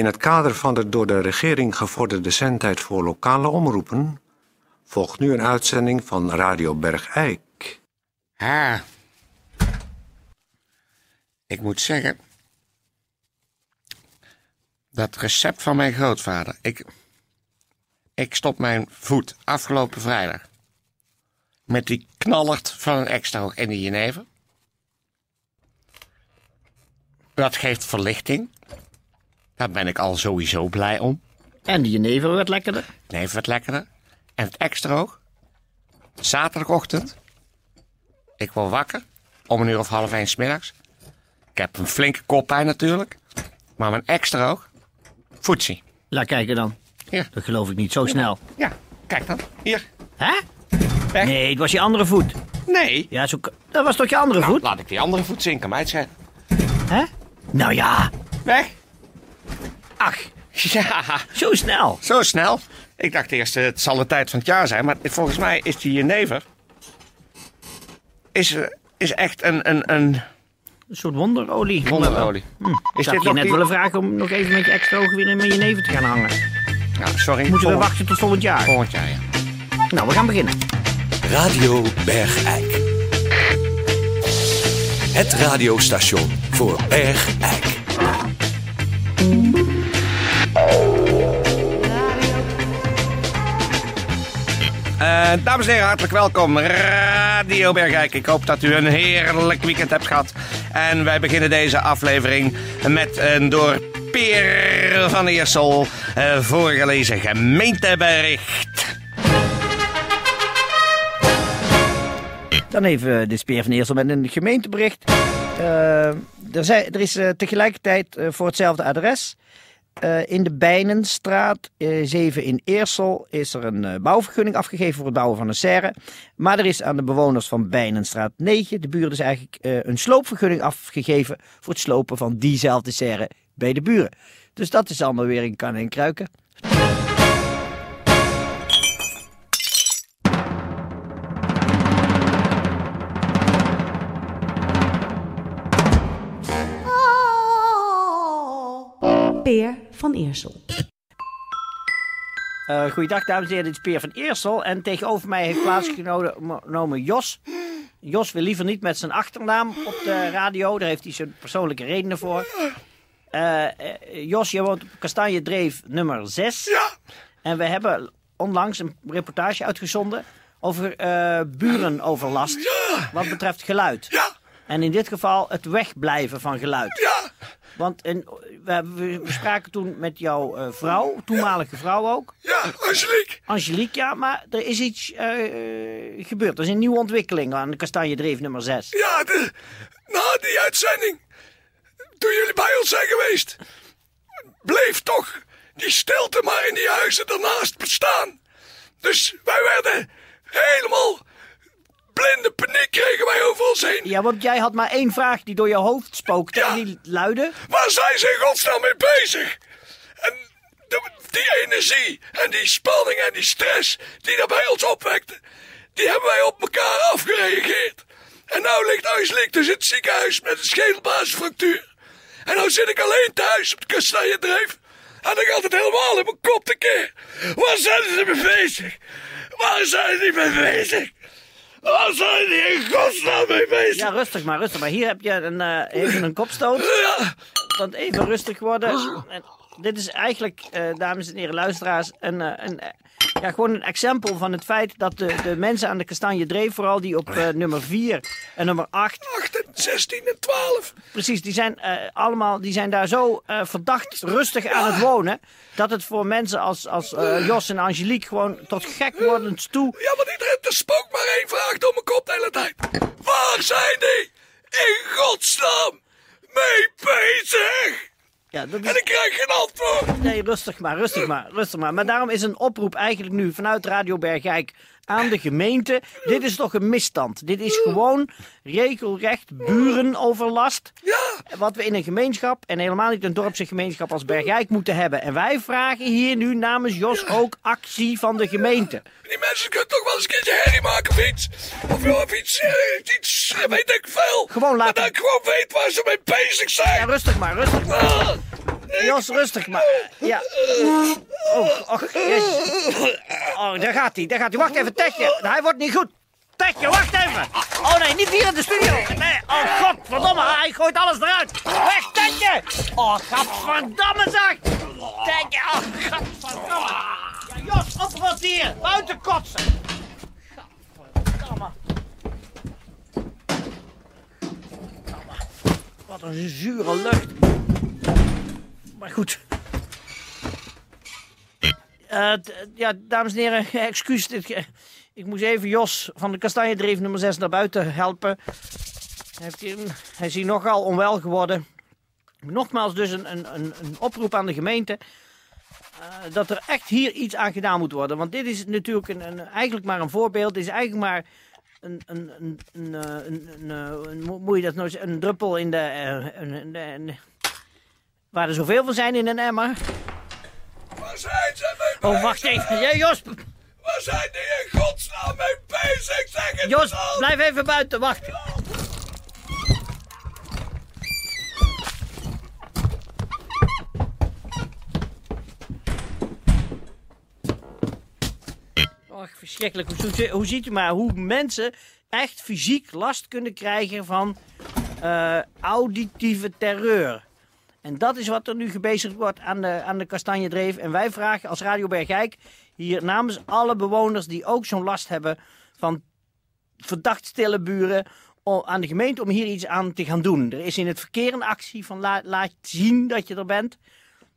In het kader van de door de regering gevorderde zendtijd voor lokale omroepen volgt nu een uitzending van Radio Bergijk. Ah. Ik moet zeggen. Dat recept van mijn grootvader. Ik. Ik stop mijn voet afgelopen vrijdag. Met die knallert van een extra hoog in de jenever. Dat geeft verlichting. Daar ben ik al sowieso blij om. En die jenever werd lekkerder. Nee, wat lekkerder. En het extra hoog. Zaterdagochtend. Ik word wakker. Om een uur of half één 's middags. Ik heb een flinke koppijn natuurlijk. Maar mijn extra hoog. Voetsie. Laat kijken dan. Hier. Dat geloof ik niet zo snel. Ja, kijk dan. Hier. Hè? Weg. Nee, het was je andere voet. Nee. Ja, zo, dat was toch je andere Nou, voet? laat ik die andere voet zien. Kan mij het schelen. Hè? Nou ja, Weg. Ach, Ja, zo snel. zo snel. Ik dacht eerst, eh, het zal de tijd van het jaar zijn. Maar volgens mij is die jenever... Is, eh, is echt een, een, een Een soort wonderolie. wonderolie. Hm. Ik Is zou dit je net die- willen vragen om nog even met je extra ogen weer in mijn jenever te gaan hangen. Nou, sorry. Moeten we Volgend- wachten tot volgend jaar? Volgend jaar, ja. Nou, we gaan beginnen. Radio Bergijk. Het radiostation voor Bergijk. Dames en heren, hartelijk welkom. Radio Bergijk. Ik hoop dat u een heerlijk weekend hebt gehad. En wij beginnen deze aflevering met een door Peer van Eersel eh, voorgelezen gemeentebericht. Dan even de speer van Eersel met een gemeentebericht. Eh, er, zijn, er is eh, tegelijkertijd eh, voor hetzelfde adres... eh, in de Bijnenstraat eh 7 in Eersel is er een eh, bouwvergunning afgegeven voor het bouwen van een serre. Maar er is aan de bewoners van Bijnenstraat 9, de buren dus eigenlijk eh, een sloopvergunning afgegeven voor het slopen van diezelfde serre bij de buren. Dus dat is allemaal weer in kan en kruiken. Peer van Eersel. Eh goeiedag dames en heren, dit is Peer van Eersel. En tegenover mij heeft plaatsgenomen Jos. Jos wil liever niet met zijn achternaam op de radio. Daar heeft hij zijn persoonlijke redenen voor. Eh, eh, Jos, je woont op Kastanje Dreef nummer 6. Ja, En we hebben onlangs een reportage uitgezonden over eh, burenoverlast. Ja. Wat betreft geluid. ja, En in dit geval het wegblijven van geluid. ja, Want in, we, we, spraken toen met jouw eh, vrouw, toenmalige vrouw ook. ja, Angelique. Angelique, ja, maar er is iets eh, gebeurd. Er is een nieuwe ontwikkeling aan de Kastanje Dreef nummer 6. Ja, de, na die uitzending, toen jullie bij ons zijn geweest, bleef toch die stilte maar in die huizen daarnaast bestaan. Dus wij werden helemaal blinde paniek kregen wij over ons heen. Ja, want jij had maar één vraag die door je hoofd spookte Ja. en die luidde... Waar zijn ze in godsnaam mee bezig? En de- die energie en die spanning en die stress die daar bij ons opwekte, die hebben wij op elkaar afgereageerd. En nou ligt Angelique dus in het ziekenhuis met een schedelbasisfractuur. En nou zit ik alleen thuis op de kastanjedreef. En dan gaat het helemaal in mijn kop te keer. Waar zijn ze mee bezig? Waar zijn die mee bezig? Waar zijn die in godsnaam mee bezig? Ja, rustig maar, rustig maar. Hier heb je een, eh, even een kopstoot. Ja. Want even rustig worden. En dit is eigenlijk, eh, dames en heren luisteraars, een, eh, een, ja, gewoon een exempel van het feit dat de, de mensen aan de Kastanje Dreef, vooral die op eh, nummer 4 en nummer 8, 8 en 16 en 12. precies, die zijn eh, allemaal, die zijn daar zo eh, verdacht rustig aan het wonen, dat het voor mensen als, als Jos en Angelique gewoon tot gek wordend toe Ja, want iedereen te spook maar één vraag door mijn kop de hele tijd. Waar zijn die in godsnaam mee bezig? Ja, dat En ik krijg geen antwoord. nee, rustig maar, rustig maar, rustig maar. Maar daarom is een oproep eigenlijk nu vanuit Radio Bergijk aan de gemeente. Dit is toch een misstand. Dit is gewoon regelrecht burenoverlast. Ja, Wat we in een gemeenschap, en helemaal niet een dorpse gemeenschap als Bergijk moeten hebben. En wij vragen hier nu namens Jos ook actie van de gemeente. die mensen kunnen toch wel eens een keertje herrie maken of iets. Of, of iets, eh, iets, eh, weet ik veel. Gewoon laten- Dat ik gewoon weet waar ze mee bezig Ja, zijn. rustig maar, rustig maar. Ah, Jos, rustig maar. Ja. Oh, och, jezus. Oh, daar gaat hij, daar gaat hij. Wacht even, Tetje. Hij wordt niet goed. Tetje, wacht even. Oh nee, niet hier in de studio. Nee, oh godverdomme, hij gooit alles eruit. Weg, Tetje. Oh, godverdamme zeg. Tetje, oh, godverdamme. Ja, Jos, oprot hier. Buiten kotsen. Wat een zure lucht. Maar goed. Eh, ja, dames en heren, excuus. Eh, ik moest even Jos van de Kastanjedreef nummer 6 naar buiten helpen. Hij, is hier nogal onwel geworden. Nogmaals dus een, een, een, oproep aan de gemeente. eh, dat er echt hier iets aan gedaan moet worden. Want dit is natuurlijk een, eigenlijk maar een voorbeeld. Dit is eigenlijk maar een, eh, eh, nou druppel in de... eh, waar er zoveel van zijn in een emmer. Waar zijn ze mee Oh, wacht even. Ja, Jos, Waar zijn die in godsnaam mee bezig? Zeg het Jos, dan. blijf even buiten. Wacht. Och, verschrikkelijk. Hoe, hoe ziet u maar hoe mensen echt fysiek last kunnen krijgen van eh, auditieve terreur. En dat is wat er nu gebezigd wordt aan de, aan de Kastanjedreef. En wij vragen als Radio Bergijk hier namens alle bewoners die ook zo'n last hebben van verdacht stille buren aan de gemeente om hier iets aan te gaan doen. Er is in het verkeer een actie van la- laat zien dat je er bent.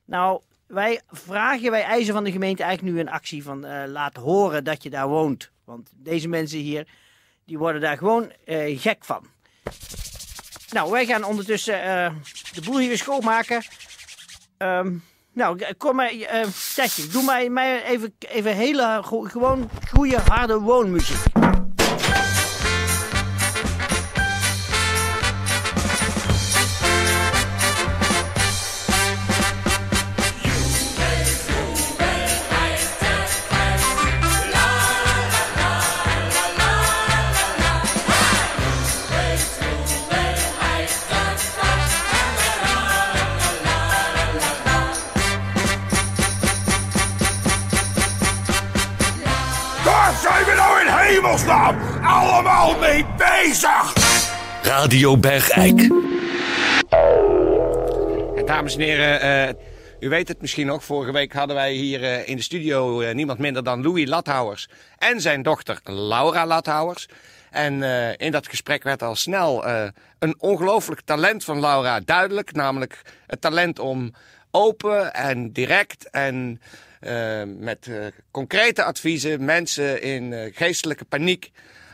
Nou, wij vragen, wij eisen van de gemeente eigenlijk nu een actie van eh, laat horen dat je daar woont. Want deze mensen hier, die worden daar gewoon eh, gek van. Nou, wij gaan ondertussen eh, de boel hier weer schoonmaken. Ehm, nou, kom maar, eh Tetje, doe mij, mij even, even hele, gewoon goede, harde woonmuziek. Hemelsnaam allemaal mee bezig? Radio Bergijk. En dames en heren, eh, u weet het misschien nog. Vorige week hadden wij hier eh, in de studio eh, niemand minder dan Louis Lathouwers en zijn dochter Laura Lathouwers. En eh, in dat gesprek werd al snel eh, een ongelooflijk talent van Laura duidelijk. Namelijk het talent om open en direct en met eh, concrete adviezen mensen in eh, geestelijke paniek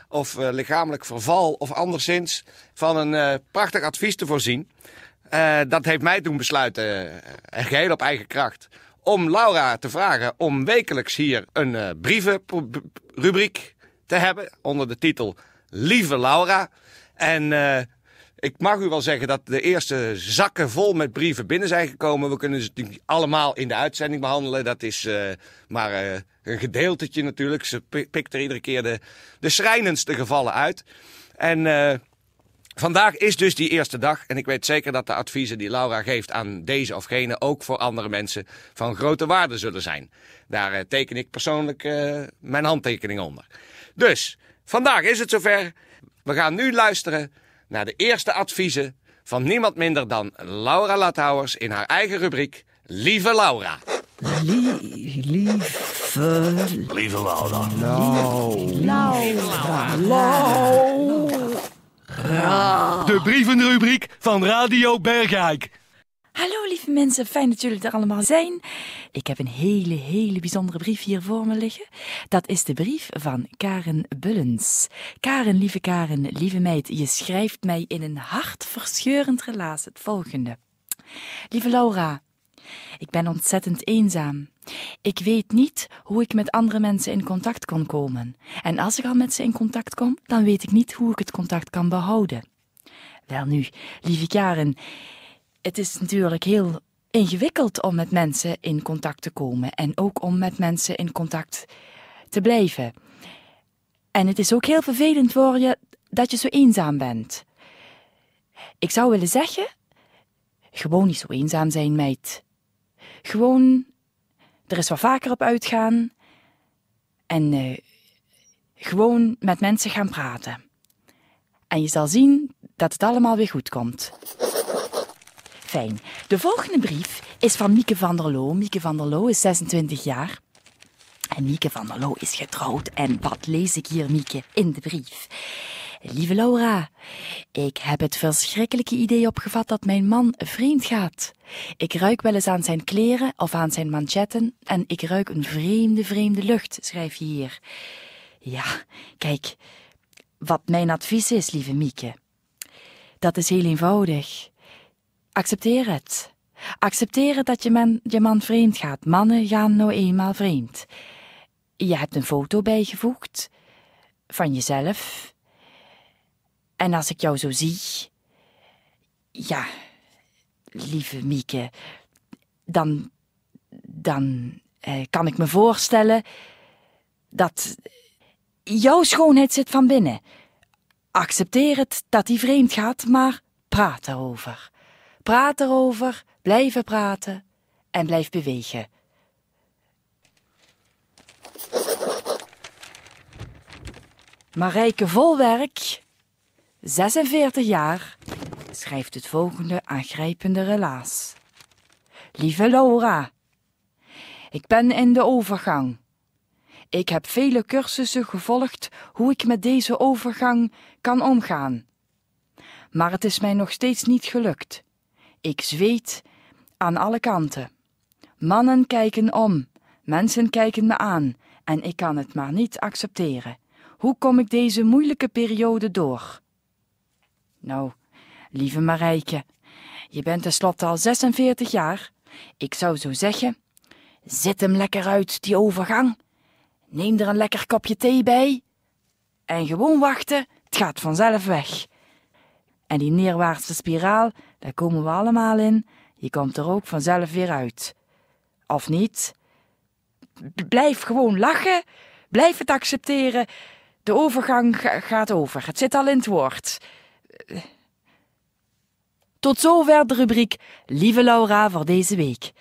of eh, lichamelijk verval of anderszins van een eh, prachtig advies te voorzien. Eh, dat heeft mij doen besluiten, uh, geheel op eigen kracht, om Laura te vragen om wekelijks hier een eh, brievenrubriek te hebben onder de titel Lieve Laura. En eh, ik mag u wel zeggen dat de eerste zakken vol met brieven binnen zijn gekomen. We kunnen ze niet allemaal in de uitzending behandelen. Dat is eh, maar eh, een gedeeltetje natuurlijk. Ze pi- pikt er iedere keer de, de schrijnendste gevallen uit. En eh, vandaag is dus die eerste dag. En ik weet zeker dat de adviezen die Laura geeft aan deze of gene ook voor andere mensen van grote waarde zullen zijn. Daar teken ik persoonlijk mijn handtekening onder. Dus, vandaag is het zover. We gaan nu luisteren naar de eerste adviezen van niemand minder dan Laura Lathouwers in haar eigen rubriek Lieve Laura. Lieve Lieve Laura. De brievenrubriek van Radio Bergijk. Hallo lieve mensen, fijn dat jullie er allemaal zijn. Ik heb een hele, hele bijzondere brief hier voor me liggen. Dat is de brief van Karen Bullens. Karen, lieve Karen, lieve meid, je schrijft mij in een hartverscheurend relaas het volgende. Lieve Laura, ik ben ontzettend eenzaam. Ik weet niet hoe ik met andere mensen in contact kon komen. En als ik al met ze in contact kom, dan weet ik niet hoe ik het contact kan behouden. Welnu, lieve Karen, het is natuurlijk heel ingewikkeld om met mensen in contact te komen en ook om met mensen in contact te blijven. En het is ook heel vervelend voor je dat je zo eenzaam bent. Ik zou willen zeggen, gewoon niet zo eenzaam zijn, meid. gewoon er eens wat vaker op uitgaan en eh, gewoon met mensen gaan praten. En je zal zien dat het allemaal weer goed komt. Fijn. De volgende brief is van Mieke van der Loo. Mieke van der Loo is 26 jaar. En Mieke van der Loo is getrouwd. En wat lees ik hier, Mieke, in de brief? Lieve Laura, ik heb het verschrikkelijke idee opgevat dat mijn man vreemd gaat. Ik ruik wel eens aan zijn kleren of aan zijn manchetten en ik ruik een vreemde, vreemde lucht, schrijf je hier. Ja, kijk, wat mijn advies is, lieve Mieke. Dat is heel eenvoudig. Accepteer het. Accepteer het dat je man, je man vreemd gaat. Mannen gaan nou eenmaal vreemd. Je hebt een foto bijgevoegd van jezelf. En als ik jou zo zie, ja, lieve Mieke, dan, dan eh, kan ik me voorstellen dat jouw schoonheid zit van binnen. Accepteer het dat hij vreemd gaat, maar praat erover. Praat erover, blijven praten en blijf bewegen. Marijke Volwerk, 46 jaar, schrijft het volgende aangrijpende relaas. Lieve Laura, ik ben in de overgang. Ik heb vele cursussen gevolgd hoe ik met deze overgang kan omgaan. Maar het is mij nog steeds niet gelukt. Ik zweet aan alle kanten. Mannen kijken om, mensen kijken me aan en ik kan het maar niet accepteren. Hoe kom ik deze moeilijke periode door? Nou, lieve Marijke, je bent tenslotte al 46 jaar. Ik zou zo zeggen, zit hem lekker uit, die overgang. Neem er een lekker kopje thee bij. En gewoon wachten, het gaat vanzelf weg. En die neerwaartse spiraal, daar komen we allemaal in. Je komt er ook vanzelf weer uit. Of niet? Blijf gewoon lachen. Blijf het accepteren. De overgang ga- gaat over. Het zit al in het woord. Tot zover de rubriek Lieve Laura voor deze week.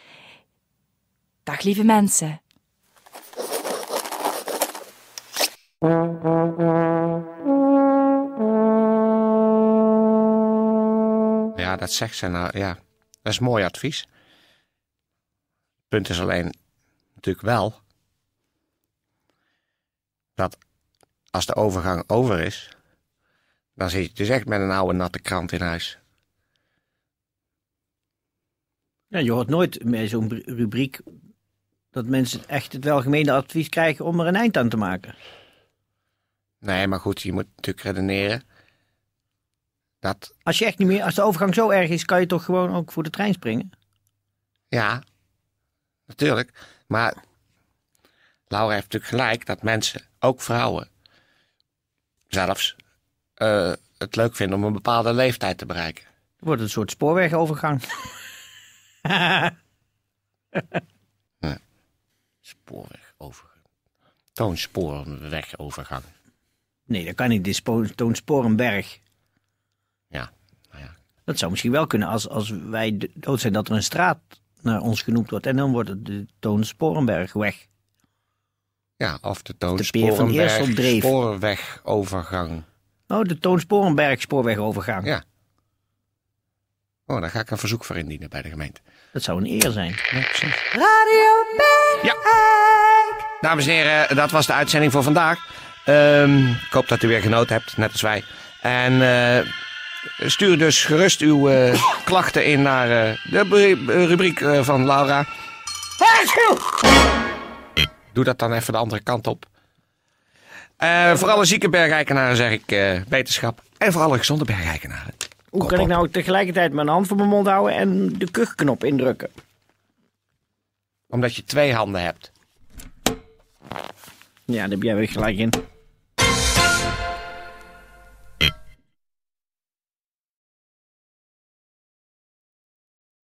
Dag lieve mensen. Ja, dat zegt ze nou. Ja, dat is mooi advies. Punt is alleen natuurlijk wel dat als de overgang over is, dan zit je dus echt met een oude natte krant in huis. Ja, je hoort nooit bij zo'n br- rubriek dat mensen echt het welgemeende advies krijgen om er een eind aan te maken. Nee, maar goed, je moet natuurlijk redeneren dat, Als je echt niet meer, als de overgang zo erg is, kan je toch gewoon ook voor de trein springen? ja, natuurlijk. Maar Laura heeft natuurlijk gelijk dat mensen, ook vrouwen, zelfs eh, het leuk vinden om een bepaalde leeftijd te bereiken. Het wordt een soort spoorwegovergang. Spoorwegovergang. Toonsporenwegovergang. nee, dat kan niet. Dit is. Ja, nou ja. Dat zou misschien wel kunnen als, als wij dood zijn dat er een straat naar ons genoemd wordt. En dan wordt het de Toon Sporenbergweg. Ja, of de Toonsporenberg dreef. spoorwegovergang. Oh, de Toon Sporenberg spoorwegovergang. Ja. Oh, daar ga ik een verzoek voor indienen bij de gemeente. Dat zou een eer zijn. Ja, precies. Radio Ja. Dames en heren, dat was de uitzending voor vandaag. Ehm, ik hoop dat u weer genoten hebt, net als wij. En eh, stuur dus gerust uw eh, klachten in naar eh, de bru- rubriek eh, van Laura. Doe dat dan even de andere kant op. Eh, voor alle zieke bergeikenaren zeg ik eh, beterschap. En voor alle gezonde bergeikenaren. Hoe kan ik nou tegelijkertijd mijn hand voor mijn mond houden en de kuchknop indrukken? Omdat je twee handen hebt. Ja, daar heb jij weer gelijk in.